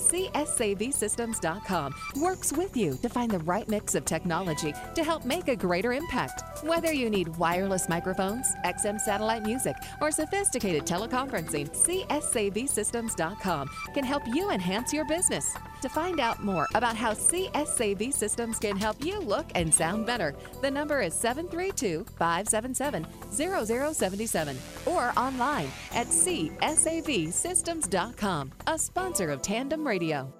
CSAVSystems.com works with you to find the right mix of technology to help make a greater impact. Whether you need wireless microphones, XM satellite music, or sophisticated teleconferencing, CSAVSystems.com can help you enhance your business. To find out more about how CSAV Systems can help you look and sound better, the number is 732 577 0077 or online at CSAVSystems.com, a sponsor of Tandem Radio.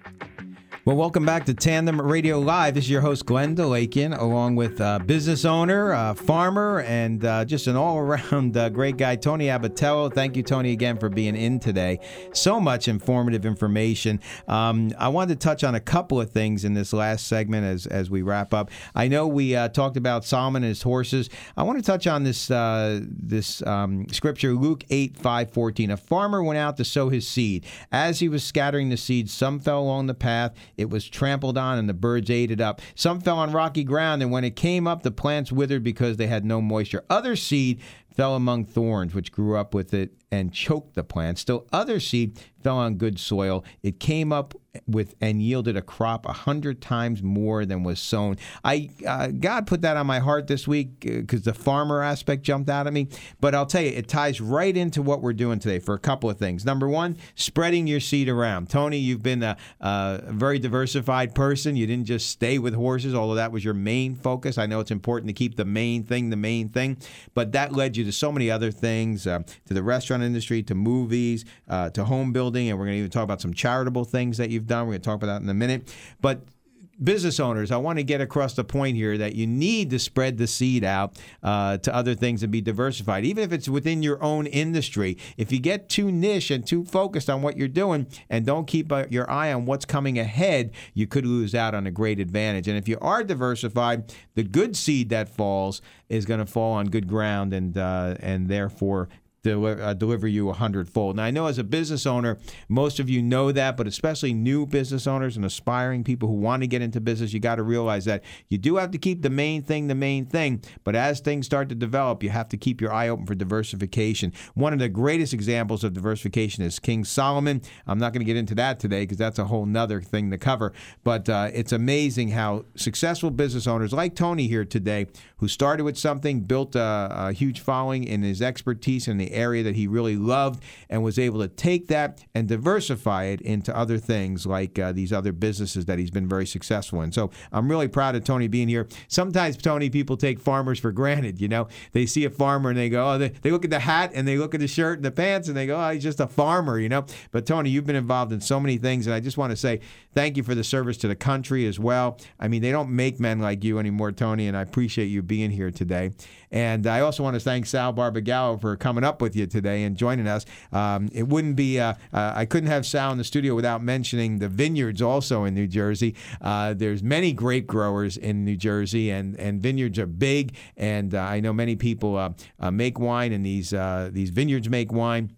Well, welcome back to Tandem Radio Live. This is your host, Glenn DeLakian, along with uh, business owner, uh, farmer, and uh, just an all around uh, great guy, Tony Abbatiello. Thank you, Tony, again for being in today. So much informative information. Um, I wanted to touch on a couple of things in this last segment as, as we wrap up. I know we uh, talked about Solomon and his horses. I want to touch on this, uh, this um, scripture, Luke 8 5 14. A farmer went out to sow his seed. As he was scattering the seed, some fell along the path it was trampled on and the birds ate it up. Some fell on rocky ground, and when it came up, the plants withered because they had no moisture. Other seed fell among thorns, which grew up with it and choked the plant. Still, other seed fell on good soil. It came up with and yielded a crop a hundred times more than was sown. I uh, God put that on my heart this week because the farmer aspect jumped out at me. But I'll tell you, it ties right into what we're doing today for a couple of things. Number one, spreading your seed around. Tony, you've been a, a very diversified person. You didn't just stay with horses, although that was your main focus. I know it's important to keep the main thing the main thing, but that led you to so many other things, uh, to the restaurant industry, to movies, uh, to home building, and we're going to even talk about some charitable things that you've done. We're going to talk about that in a minute. But business owners, I want to get across the point here that you need to spread the seed out uh, to other things and be diversified, even if it's within your own industry. If you get too niche and too focused on what you're doing and don't keep uh, your eye on what's coming ahead, you could lose out on a great advantage. And if you are diversified, the good seed that falls is going to fall on good ground and uh, and therefore deli- uh, deliver you a hundredfold. Now, I know as a business owner, most of you know that, but especially new business owners and aspiring people who want to get into business, you got to realize that you do have to keep the main thing the main thing. But as things start to develop, you have to keep your eye open for diversification. One of the greatest examples of diversification is King Solomon. I'm not going to get into that today because that's a whole nother thing to cover. But uh, it's amazing how successful business owners like Tony here today, who started with something, built a, a huge following in his expertise in the area that he really loved, and was able to take that and diversify it into other things like uh, these other businesses that he's been very successful in. So I'm really proud of Tony being here. Sometimes, Tony, people take farmers for granted. You know, they see a farmer and they go, oh, they, they look at the hat and they look at the shirt and the pants and they go, oh, he's just a farmer, you know. But Tony, you've been involved in so many things, and I just want to say thank you for the service to the country as well. I mean, they don't make men like you anymore, Tony, and I appreciate you being here today. And I also want to thank Sal Barbagallo for coming up with you today and joining us. Um, it wouldn't be, uh, uh, I couldn't have Sal in the studio without mentioning the vineyards also in New Jersey. Uh, there's many grape growers in New Jersey, and, and vineyards are big. And uh, I know many people uh, uh, make wine, and these, these vineyards make wine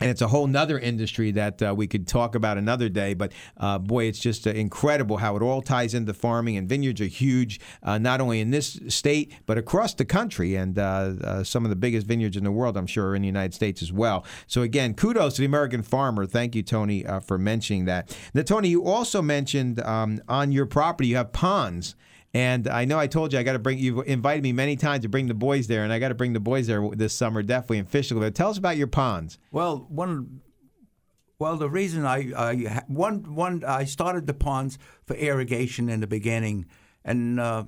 and it's a whole nother industry that uh, we could talk about another day. But uh, boy, it's just uh, incredible how it all ties into farming. And vineyards are huge, uh, not only in this state but across the country. And uh, uh, some of the biggest vineyards in the world, I'm sure, are in the United States as well. So again, kudos to the American farmer. Thank you, Tony, for mentioning that. Now, Tony, you also mentioned um, on your property you have ponds. And I know I told you I got to bring you've invited me many times to bring the boys there, and I got to bring the boys there this summer definitely and fish a little bit. Tell us about your ponds. Well, one. Well, the reason I, I one one I started the ponds for irrigation in the beginning, and uh,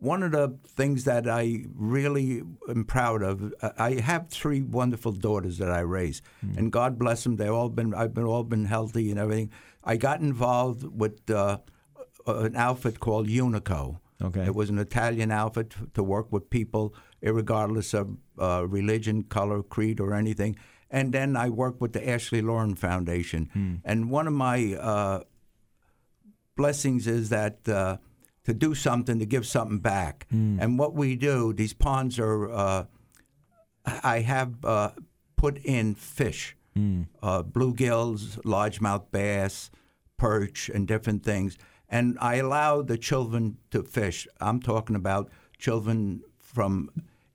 one of the things that I really am proud of, I have three wonderful daughters that I raise, mm. and God bless them. They've all been I've been all been healthy and everything. I got involved with. Uh, an outfit called Unico. Okay. It was an Italian outfit to work with people, regardless of uh, religion, color, creed, or anything. And then I worked with the Ashley Lauren Foundation. Hmm. And one of my uh, blessings is that uh, to do something, to give something back. Hmm. And what we do, these ponds are, uh, I have uh, put in fish, uh, bluegills, largemouth bass, perch, and different things and I allow the children to fish. I'm talking about children from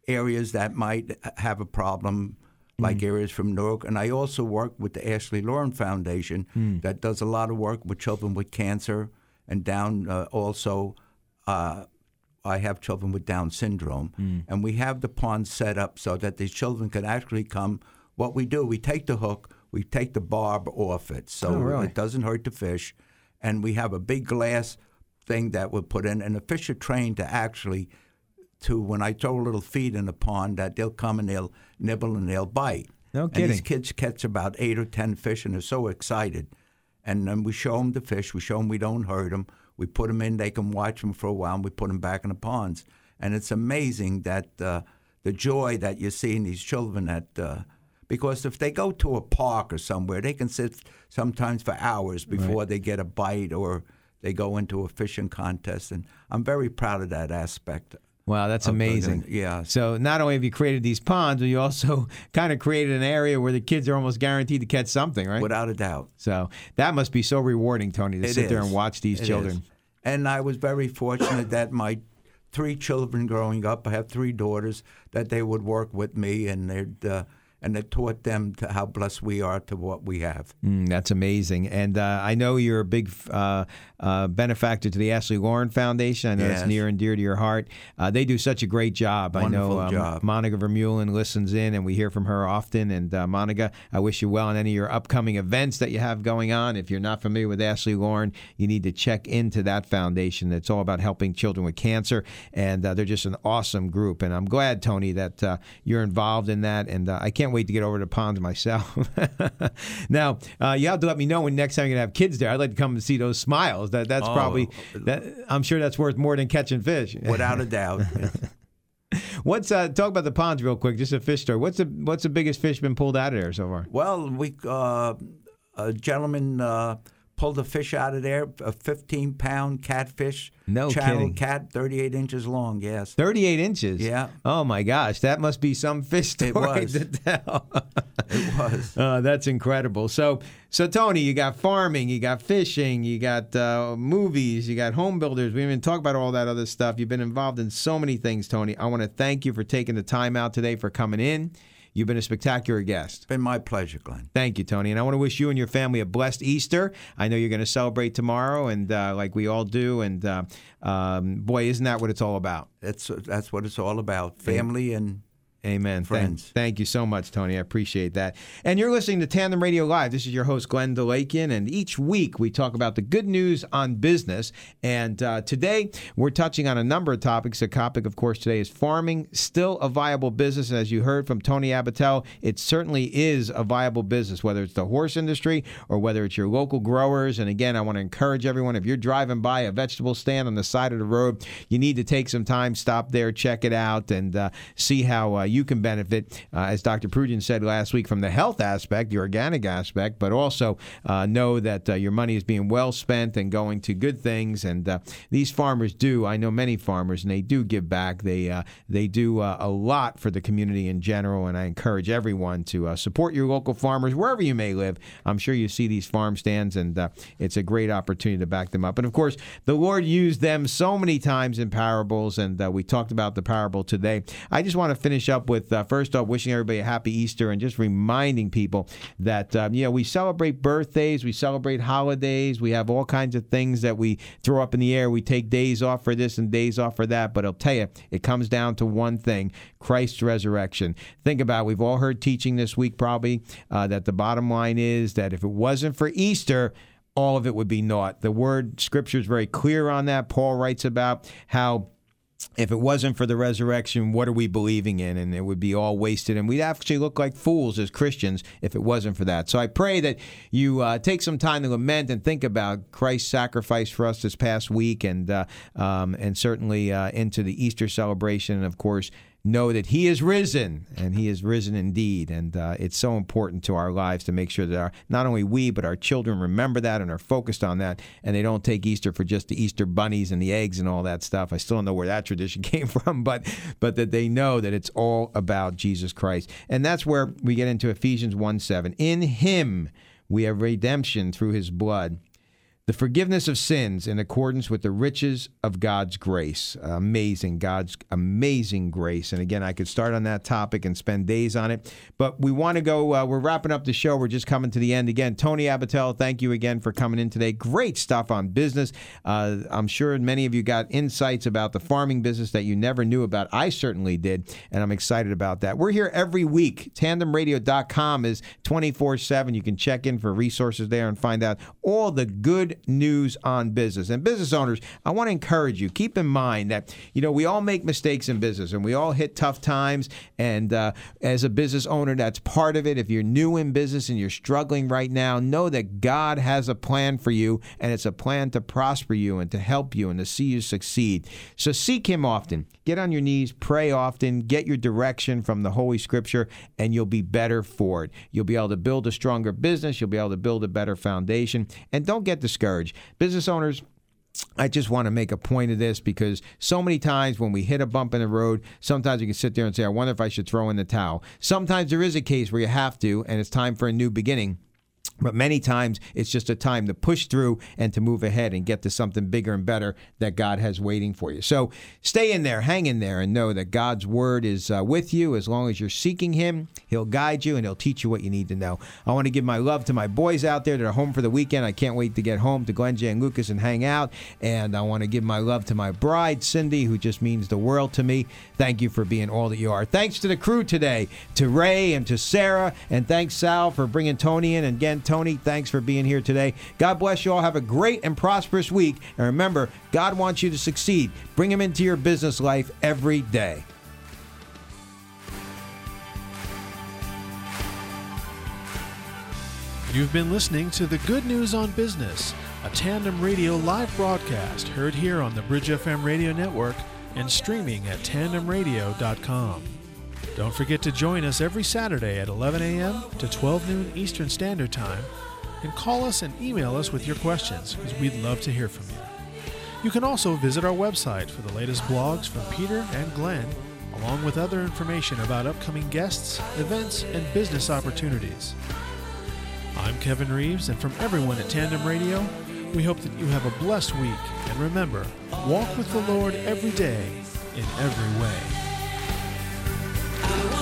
areas that might have a problem, like Mm. areas from Newark. And I also work with the Ashley Lauren Foundation Mm. that does a lot of work with children with cancer and Down. Uh, also, uh, I have children with Down syndrome, Mm. and we have the pond set up so that these children can actually come. What we do, we take the hook, we take the barb off it, so Oh, really? it doesn't hurt the fish, and we have a big glass thing that we put in, and the fish are trained to actually to when I throw a little feed in the pond that they'll come and they'll nibble and they'll bite. No And these kids catch about eight or ten fish and they're so excited. And then we show them the fish. We show them we don't hurt them. We put them in. They can watch them for a while. and We put them back in the ponds. And it's amazing that uh, the joy that you see in these children that. Uh, because if they go to a park or somewhere, they can sit sometimes for hours before Right. they get a bite or they go into a fishing contest. And I'm very proud of that aspect. Wow, that's amazing. yeah. So not only have you created these ponds, but you also kind of created an area where the kids are almost guaranteed to catch something, right? Without a doubt. So that must be so rewarding, Tony, to It sit there and watch these It children. is. And I was very fortunate that my three children growing up, I have three daughters, that they would work with me and they'd uh, and it taught them to how blessed we are to what we have. Mm, that's amazing. And uh, I know you're a big uh, uh, benefactor to the Ashley Lauren Foundation. I know it's near and dear to your heart. Uh, they do such a great job. I know Wonderful um, job. Monica Vermeulen listens in, and we hear from her often. And uh, Monica, I wish you well on any of your upcoming events that you have going on. If you're not familiar with Ashley Lauren, you need to check into that foundation. It's all about helping children with cancer, and uh, they're just an awesome group. And I'm glad, Tony, that uh, you're involved in that. And uh, I can't wait to get over to Ponds myself. now, uh, you have to let me know when next time you're gonna have kids there. I'd like to come and see those smiles. That that's Oh. probably that. I'm sure that's worth more than catching fish. Without a doubt. What's uh, talk about the ponds real quick? Just a fish story. What's the what's the biggest fish been pulled out of there so far? Well, we uh, a gentleman uh, pulled a fish out of there, a 15 pound catfish. No channel kidding. cat, 38 inches long. Yes. 38 inches. Yeah. Oh my gosh, that must be some fish story It was. to tell. It was. Uh, that's incredible. So, so Tony, you got farming, you got fishing, you got uh, movies, you got home builders. We didn't even talk about all that other stuff. You've been involved in so many things, Tony. I want to thank you for taking the time out today for coming in. You've been a spectacular guest. Been my pleasure, Glenn. Thank you, Tony. And I want to wish you and your family a blessed Easter. I know you're going to celebrate tomorrow, and uh, like we all do. And uh, um, boy, isn't that what it's all about? That's that's what it's all about. Family and Amen. Thank- Friends. Thank, you so much, Tony. I appreciate that. And you're listening to Tandem Radio Live. This is your host, Glenn DeLakian. And each week we talk about the good news on business. And uh, today we're touching on a number of topics. The topic, of course, today is farming, still a viable business. As you heard from Tony Abatel, it certainly is a viable business, whether it's the horse industry or whether it's your local growers. And again, I want to encourage everyone if you're driving by a vegetable stand on the side of the road, you need to take some time, stop there, check it out, and uh, see how uh, you can benefit, uh, as Dr. Prudian said last week, from the health aspect, the organic aspect, but also uh, know that uh, your money is being well spent and going to good things. And these farmers do. I know many farmers, and they do give back. They they do a lot for the community in general, and I encourage everyone to support your local farmers wherever you may live. I'm sure you see these farm stands, and it's a great opportunity to back them up. And of course, the Lord used them so many times in parables, and we talked about the parable today. I just want to finish up with uh, first off wishing everybody a happy Easter and just reminding people that um, you know we celebrate birthdays, we celebrate holidays, we have all kinds of things that we throw up in the air. We take days off for this and days off for that, but I'll tell you, it comes down to one thing: Christ's resurrection. Think about it. We've all heard teaching this week probably uh, that the bottom line is that if it wasn't for Easter all of it would be naught. The word scripture is very clear on that. Paul writes about how if it wasn't for the resurrection, what are we believing in? And it would be all wasted. And we'd actually look like fools as Christians if it wasn't for that. So I pray that you uh, take some time to lament and think about Christ's sacrifice for us this past week and, uh, um, and certainly uh, into the Easter celebration. And of course, know that he is risen and he is risen indeed. And uh, it's so important to our lives to make sure that our, not only we but our children remember that and are focused on that and they don't take easter for just the easter bunnies and the eggs and all that stuff. I still don't know where that tradition came from but but that they know that it's all about jesus christ. And that's where we get into ephesians 1 7 in him we have redemption through his blood the forgiveness of sins in accordance with the riches of God's grace. Amazing, God's amazing grace. And again, I could start on that topic and spend days on it, but we want to go. Uh, we're wrapping up the show. We're just coming to the end again. Tony Abatel, thank you again for coming in today. Great stuff on business. Uh, I'm sure many of you got insights about the farming business that you never knew about. I certainly did, and I'm excited about that. We're here every week. TandemRadio.com is 24 7. You can check in for resources there and find out all the good news on business. And business owners, I want to encourage you, keep in mind that, you know, we all make mistakes in business and we all hit tough times. And uh, as a business owner, that's part of it. If you're new in business and you're struggling right now, know that God has a plan for you and it's a plan to prosper you and to help you and to see you succeed. So seek Him often. Get on your knees, pray often, get your direction from the Holy Scripture, and you'll be better for it. You'll be able to build a stronger business, you'll be able to build a better foundation. And don't get discouraged. Business owners, I just want to make a point of this because so many times when we hit a bump in the road, sometimes you can sit there and say, I wonder if I should throw in the towel. Sometimes there is a case where you have to, and it's time for a new beginning. But many times it's just a time to push through and to move ahead and get to something bigger and better that God has waiting for you. So stay in there, hang in there, and know that God's word is uh, with you as long as you're seeking Him. He'll guide you and He'll teach you what you need to know. I want to give my love to my boys out there that are home for the weekend. I can't wait to get home to Glenn J. and Lucas and hang out. And I want to give my love to my bride, Cindy, who just means the world to me. Thank you for being all that you are. Thanks to the crew today, to Ray and to Sarah, and thanks, Sal, for bringing Tony in. And again, Tony, thanks for being here today. God bless you all. Have a great and prosperous week. And remember, God wants you to succeed. Bring Him into your business life every day. You've been listening to the Good News on Business, a tandem radio live broadcast heard here on the Bridge FM radio network and streaming at tandemradio.com. Don't forget to join us every Saturday at 11 a.m. to 12 noon Eastern Standard Time and call us and email us with your questions because we'd love to hear from you. You can also visit our website for the latest blogs from Peter and Glenn, along with other information about upcoming guests, events, and business opportunities. I'm Kevin Reeves, and from everyone at Tandem Radio, we hope that you have a blessed week. And remember, walk with the Lord every day in every way. I want